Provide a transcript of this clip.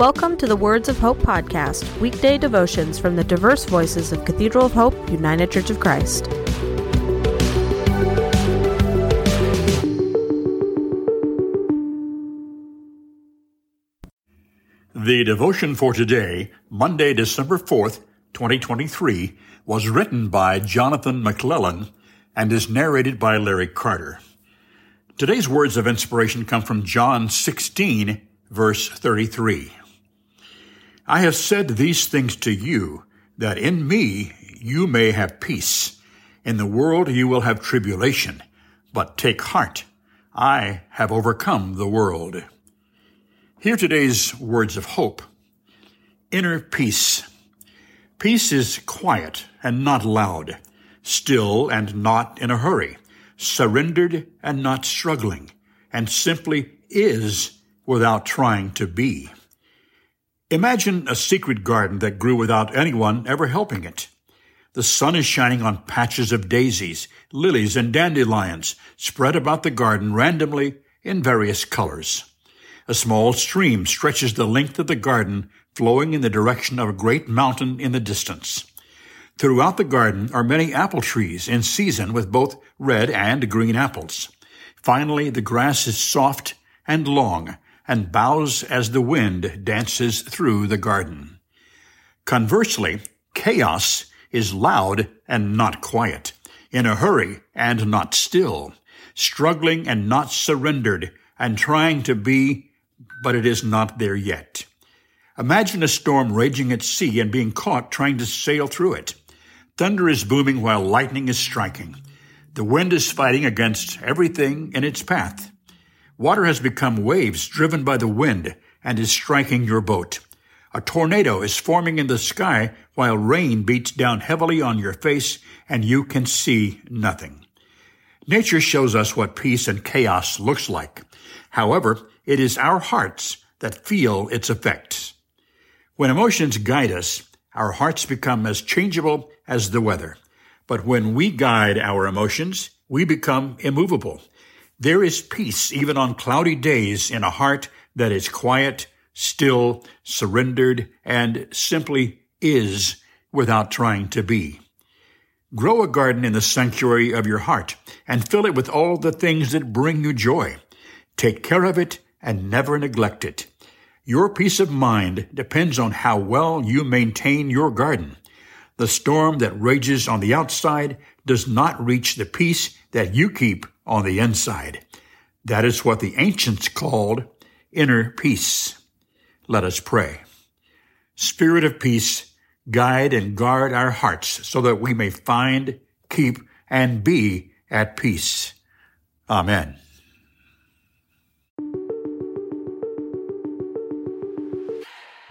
Welcome to the Words of Hope podcast, weekday devotions from the diverse voices of Cathedral of Hope, United Church of Christ. The devotion for today, Monday, December 4th, 2023, was written by Jonathon McClellan and is narrated by Larry Carter. Today's words of inspiration come from John 16, verse 33. I have said these things to you, that in me you may have peace. In the world you will have tribulation, but take heart. I have overcome the world. Hear today's words of hope. Inner peace. Peace is quiet and not loud, still and not in a hurry, surrendered and not struggling, and simply is without trying to be. Imagine a secret garden that grew without anyone ever helping it. The sun is shining on patches of daisies, lilies, and dandelions spread about the garden randomly in various colors. A small stream stretches the length of the garden, flowing in the direction of a great mountain in the distance. Throughout the garden are many apple trees in season with both red and green apples. Finally, the grass is soft and long, and bows as the wind dances through the garden. Conversely, chaos is loud and not quiet, in a hurry and not still, struggling and not surrendered, and trying to be, but it is not there yet. Imagine a storm raging at sea and being caught trying to sail through it. Thunder is booming while lightning is striking. The wind is fighting against everything in its path. Water has become waves driven by the wind and is striking your boat. A tornado is forming in the sky while rain beats down heavily on your face and you can see nothing. Nature shows us what peace and chaos looks like. However, it is our hearts that feel its effects. When emotions guide us, our hearts become as changeable as the weather. But when we guide our emotions, we become immovable. There is peace even on cloudy days in a heart that is quiet, still, surrendered, and simply is without trying to be. Grow a garden in the sanctuary of your heart and fill it with all the things that bring you joy. Take care of it and never neglect it. Your peace of mind depends on how well you maintain your garden. The storm that rages on the outside does not reach the peace that you keep on the inside. That is what the ancients called inner peace. Let us pray. Spirit of peace, guide and guard our hearts so that we may find, keep, and be at peace. Amen.